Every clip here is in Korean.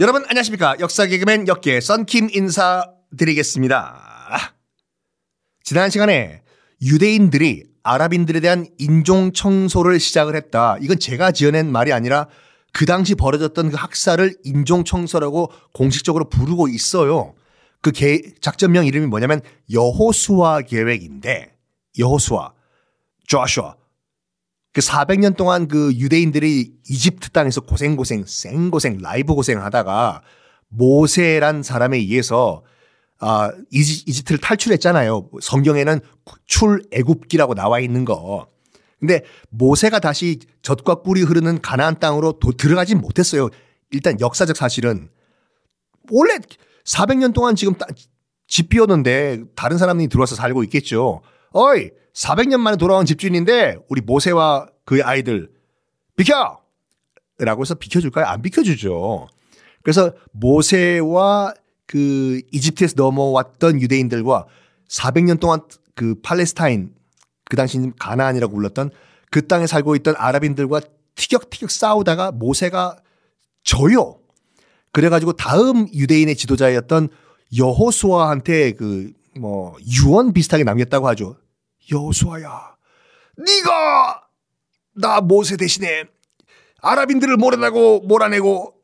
여러분 안녕하십니까 역사 개그맨 역계 썬킴 인사드리겠습니다. 지난 시간에 유대인들이 아랍인들에 대한 인종 청소를 시작을 했다. 이건 제가 지어낸 말이 아니라 그 당시 벌어졌던 그 학살을 인종 청소라고 공식적으로 부르고 있어요. 그 개, 작전명 이름이 뭐냐면 여호수아 계획인데 여호수아, 조슈아 그 400년 동안 그 유대인들이 이집트 땅에서 고생고생, 생고생, 라이브 고생 하다가 모세란 사람에 의해서 아, 이집, 트를 탈출했잖아요. 성경에는 출애굽기라고 나와 있는 거. 근데 모세가 다시 젖과 꿀이 흐르는 가나안 땅으로 도, 들어가진 못했어요. 일단 역사적 사실은 원래 400년 동안 지금 집 비웠는데 다른 사람이 들어와서 살고 있겠죠. 어이, 400년 만에 돌아온 집주인인데 우리 모세와 그의 아이들 비켜! 라고 해서 비켜줄까요? 안 비켜주죠. 그래서 모세와 그 이집트에서 넘어왔던 유대인들과 400년 동안 그 팔레스타인 그 당시 가나안이라고 불렀던 그 땅에 살고 있던 아랍인들과 티격티격 싸우다가 모세가 져요. 그래가지고 다음 유대인의 지도자였던 여호수아한테 그 뭐 유언 비슷하게 남겼다고 하죠. 여호수아야, 네가 나 모세 대신에 아랍인들을 몰아내고 몰아내고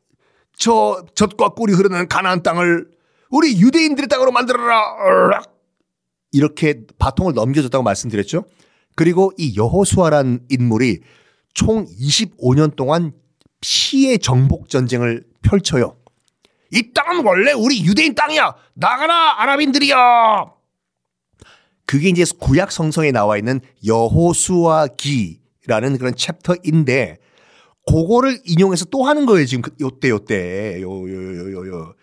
저 젖과 꿀이 흐르는 가나안 땅을 우리 유대인들의 땅으로 만들어라. 이렇게 바통을 넘겨줬다고 말씀드렸죠. 그리고 이 여호수아란 인물이 총 25년 동안 피해 정복 전쟁을 펼쳐요. 이 땅은 원래 우리 유대인 땅이야. 나가라 아랍인들이야. 그게 이제 구약 성성에 나와 있는 여호수아 기라는 그런 챕터인데 그거를 인용해서 또 하는 거예요. 지금 그 요때 요때 요요요요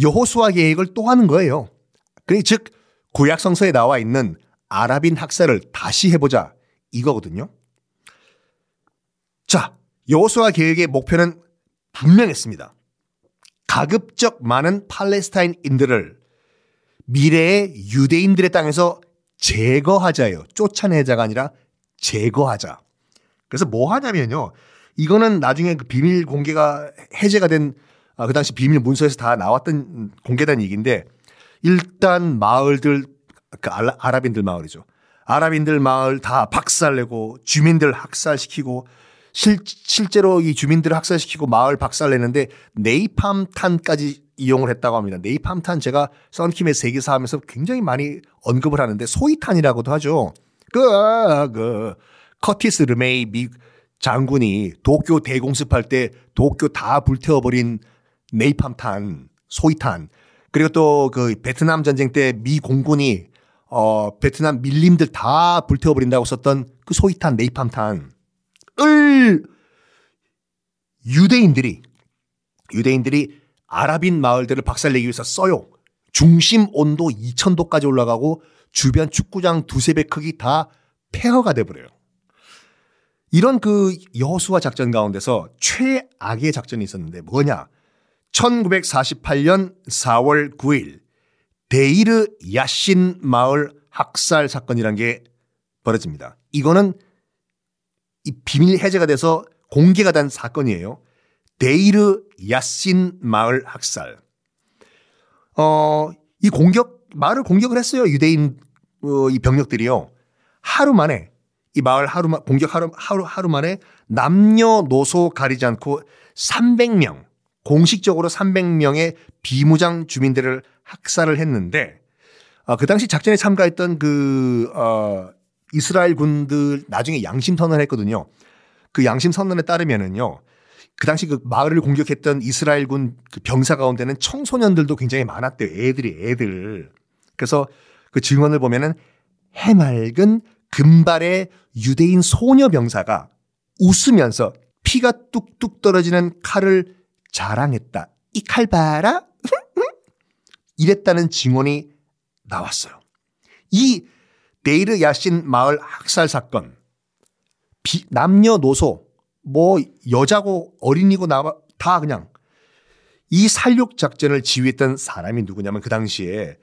여호수아 계획을 또 하는 거예요. 그러니 즉 구약 성서에 나와 있는 아랍인 학살을 다시 해보자 이거거든요. 자, 여호수아 계획의 목표는 분명했습니다. 가급적 많은 팔레스타인인들을 미래의 유대인들의 땅에서 제거하자예요. 쫓아내자가 아니라 제거하자. 그래서 뭐 하냐면요. 이거는 나중에 그 비밀 공개가 해제가 된그 당시 비밀 문서에서 다 나왔던 공개된 얘기인데 일단 마을들 그 아랍인들 마을이죠. 아랍인들 마을 다 박살내고 주민들 학살시키고 실, 실제로 이 주민들을 학살시키고 마을 박살내는데 네이팜 탄까지 이용을 했다고 합니다. 네이팜탄 제가 썬킴의 세계사 하면서 굉장히 많이 언급을 하는데 소이탄이라고도 하죠. 그, 그, 커티스 르메이 미 장군이 도쿄 대공습할 때 도쿄 다 불태워버린 네이팜탄, 소이탄. 그리고 또 그 베트남 전쟁 때 미 공군이 어, 베트남 밀림들 다 불태워버린다고 썼던 그 소이탄, 네이팜탄을 유대인들이, 유대인들이 아랍인 마을들을 박살내기 위해서 써요. 중심 온도 2000도까지 올라가고 주변 축구장 두세 배 크기 다 폐허가 돼버려요. 이런 그 여수와 작전 가운데서 최악의 작전이 있었는데 뭐냐? 1948년 4월 9일 데이르 야신 마을 학살 사건이란 게 벌어집니다. 이거는 이 비밀 해제가 돼서 공개가 된 사건이에요. 데이르 야신 마을 학살. 어, 이 공격, 마을을 공격을 했어요. 유대인, 어, 이 병력들이요. 하루 만에, 이 마을 하루, 공격 하루, 하루, 하루 만에 남녀노소 가리지 않고 300명, 공식적으로 300명의 비무장 주민들을 학살을 했는데, 어, 그 당시 작전에 참가했던 그, 어, 이스라엘 군들 나중에 양심 선언을 했거든요. 그 양심 선언에 따르면은요. 그 당시 그 마을을 공격했던 이스라엘군 그 병사 가운데는 청소년들도 굉장히 많았대요. 애들이 애들. 그래서 그 증언을 보면은 해맑은 금발의 유대인 소녀 병사가 웃으면서 피가 뚝뚝 떨어지는 칼을 자랑했다. 이 칼 봐라. 이랬다는 증언이 나왔어요. 이 데이르 야신 마을 학살 사건, 비, 남녀노소 뭐 여자고 어린이고 나다 그냥 이 살육 작전을 지휘했던 사람이 누구냐면 그 당시에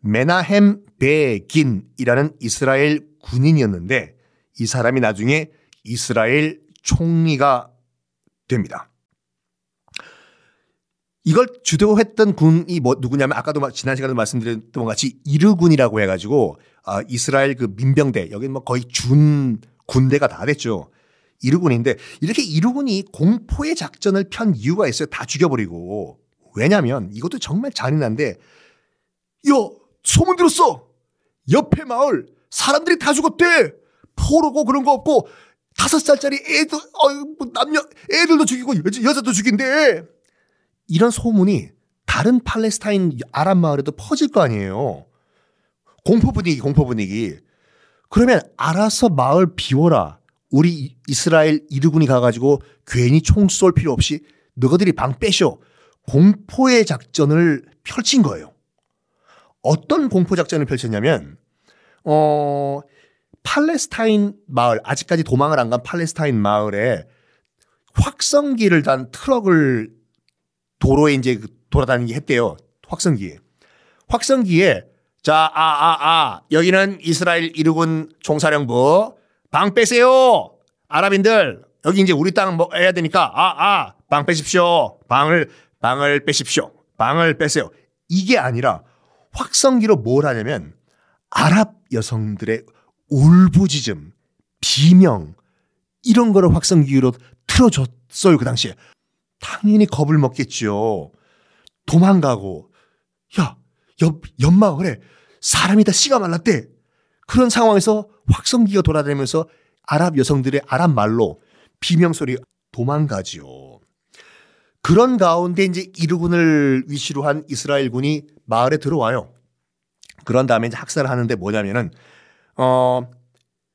메나햄 베긴이라는 이스라엘 군인이었는데 이 사람이 나중에 이스라엘 총리가 됩니다. 이걸 주도했던 군이 뭐 누구냐면 아까도 지난 시간에 말씀드렸던 것 같이 이르군이라고 해가지고 아, 이스라엘 그 민병대 여기는 뭐 거의 준 군대가 다 됐죠. 이르군인데 이렇게 이르군이 공포의 작전을 편 이유가 있어요. 다 죽여버리고 왜냐면 이것도 정말 잔인한데 야 소문 들었어 옆에 마을 사람들이 다 죽었대 포로고 그런 거 없고 다섯 살짜리 애들 어, 뭐 남녀 애들도 죽이고 여 자, 도 죽인대 이런 소문이 다른 팔레스타인 아랍 마을에도 퍼질 거 아니에요. 공포 분위기, 공포 분위기. 그러면 알아서 마을 비워라. 우리 이스라엘 이르군이 가가지고 괜히 총 쏠 필요 없이 너희들이 방 빼셔. 공포의 작전을 펼친 거예요. 어떤 공포 작전을 펼쳤냐면, 어, 팔레스타인 마을, 아직까지 도망을 안 간 팔레스타인 마을에 확성기를 단 트럭을 도로에 이제 그 돌아다니게 했대요. 확성기에. 확성기에 자, 아, 아, 아. 여기는 이스라엘 이르군 총사령부. 방 빼세요. 아랍인들. 여기 이제 우리 땅 뭐 해야 되니까 아, 아. 방 빼십시오. 방을 방을 빼십시오. 방을 빼세요. 이게 아니라 확성기로 뭘 하냐면 아랍 여성들의 울부짖음, 비명 이런 거를 확성기로 틀어줬어요 그 당시에. 당연히 겁을 먹겠죠. 도망가고 야 옆, 옆마을에 사람이 다 씨가 말랐대. 그런 상황에서 확성기가 돌아다니면서 아랍 여성들의 아랍 말로 비명소리 도망가지요. 그런 가운데 이제 이르군을 위시로 한 이스라엘 군이 마을에 들어와요. 그런 다음에 이제 학살을 하는데 뭐냐면은 어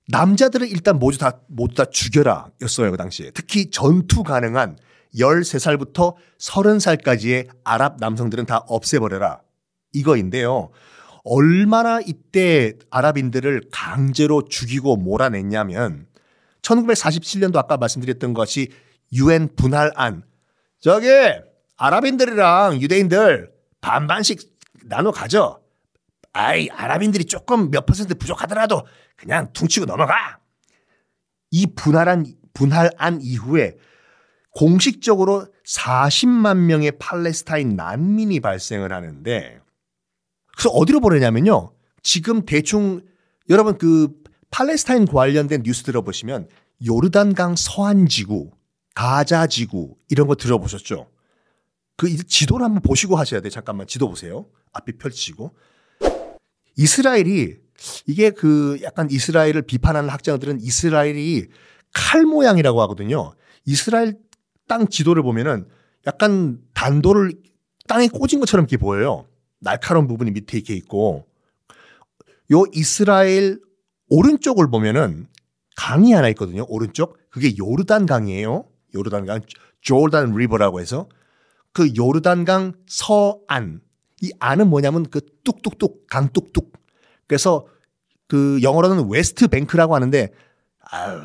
남자들은 일단 모두 다 모두 다 죽여라 였어요 그 당시에 특히 전투 가능한 13살부터 30살까지의 아랍 남성들은 다 없애버려라. 이거인데요. 얼마나 이때 아랍인들을 강제로 죽이고 몰아냈냐면 1947년도 아까 말씀드렸던 것이 유엔 분할안. 저기 아랍인들이랑 유대인들 반반씩 나눠 가져. 아이 아랍인들이 조금 몇 퍼센트 부족하더라도 그냥 퉁치고 넘어가. 이 분할한 분할안 이후에 공식적으로 40만 명의 팔레스타인 난민이 발생을 하는데 그래서 어디로 보내냐면요. 지금 대충 여러분 그 팔레스타인 관련된 뉴스 들어보시면 요르단강 서안 지구, 가자 지구 이런 거 들어보셨죠? 그 지도를 한번 보시고 하셔야 돼요. 잠깐만 지도 보세요. 앞에 펼치고. 이스라엘이 이게 그 약간 이스라엘을 비판하는 학자들은 이스라엘이 칼 모양이라고 하거든요. 이스라엘 땅 지도를 보면은 약간 단도를 땅에 꽂은 것처럼 이렇게 보여요. 날카로운 부분이 밑에 이렇게 있고 요 이스라엘 오른쪽을 보면은 강이 하나 있거든요. 오른쪽. 그게 요르단 강이에요. 요르단 강, Jordan River라고 해서 그 요르단 강 서안. 이 안은 뭐냐면 그 뚝뚝뚝 강 뚝뚝. 그래서 그 영어로는 West Bank라고 하는데 아유,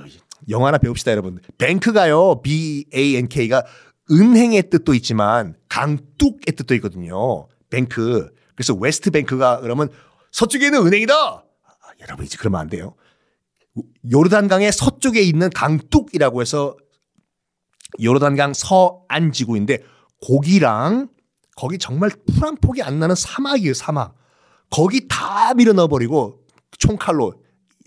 영어 하나 배웁시다, 여러분. bank가요, B-A-N-K가 은행의 뜻도 있지만 강둑의 뜻도 있거든요. bank. 그래서 West Bank가 그러면 서쪽에 있는 은행이다! 아, 여러분, 이제 그러면 안 돼요. 요르단강의 서쪽에 있는 강둑이라고 해서 요르단강 서안 지구인데 고기랑 거기 정말 풀 한 포기 안 나는 사막이에요, 사막. 거기 다 밀어 넣어 버리고 총칼로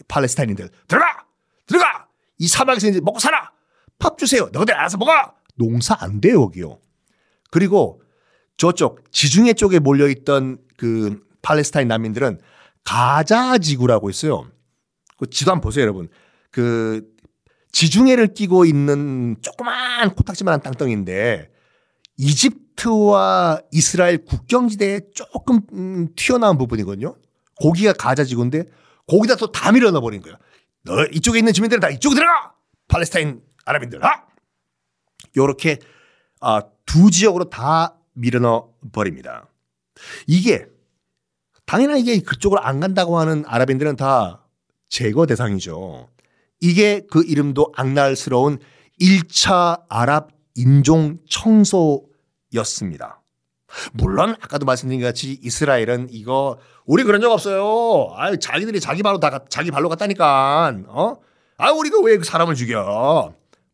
팔레스타인인들 들어가! 들어가! 이 사막에서 이제 먹고 살아. 밥 주세요. 너희들 알아서 먹어. 농사 안 돼요, 여기요. 그리고 저쪽 지중해 쪽에 몰려 있던 그 팔레스타인 난민들은 가자 지구라고 있어요. 그 지도 한번 보세요, 여러분. 그 지중해를 끼고 있는 조그만 코딱지만한 땅덩인데 이집트와 이스라엘 국경지대에 조금 음, 튀어나온 부분이거든요. 고기가 가자 지구인데 거기다 또 다 밀어넣어 버린 거예요. 너 이쪽에 있는 주민들은 다 이쪽으로 들어가! 팔레스타인 아랍인들, 아! 요렇게, 아, 두 지역으로 다 밀어넣어 버립니다. 이게, 당연히 이게 그쪽으로 안 간다고 하는 아랍인들은 다 제거 대상이죠. 이게 그 이름도 악랄스러운 1차 아랍 인종 청소였습니다. 물론 아까도 말씀드린 것 같이 이스라엘은 이거 우리 그런 적 없어요. 아 자기들이 자기 발로 다 자기 발로 갔다니까. 어? 아 우리가 왜 그 사람을 죽여?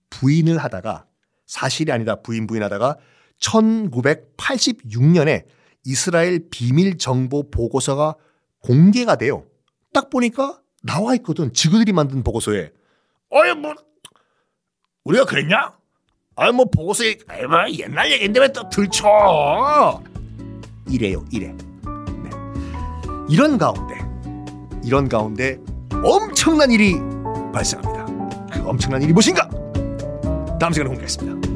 부인을 하다가 사실이 아니다 부인 부인하다가 1986년에 이스라엘 비밀 정보 보고서가 공개가 돼요. 딱 보니까 나와 있거든. 지그들이 만든 보고서에. 어이 뭐 우리가 그랬냐? 아이 뭐 보고서에 뭐 옛날 얘기인데 왜 또 들쳐? 이래요, 이래. 네. 이런 가운데 이런 가운데 엄청난 일이 발생합니다. 그 엄청난 일이 무엇인가? 다음 시간에 공개하겠습니다.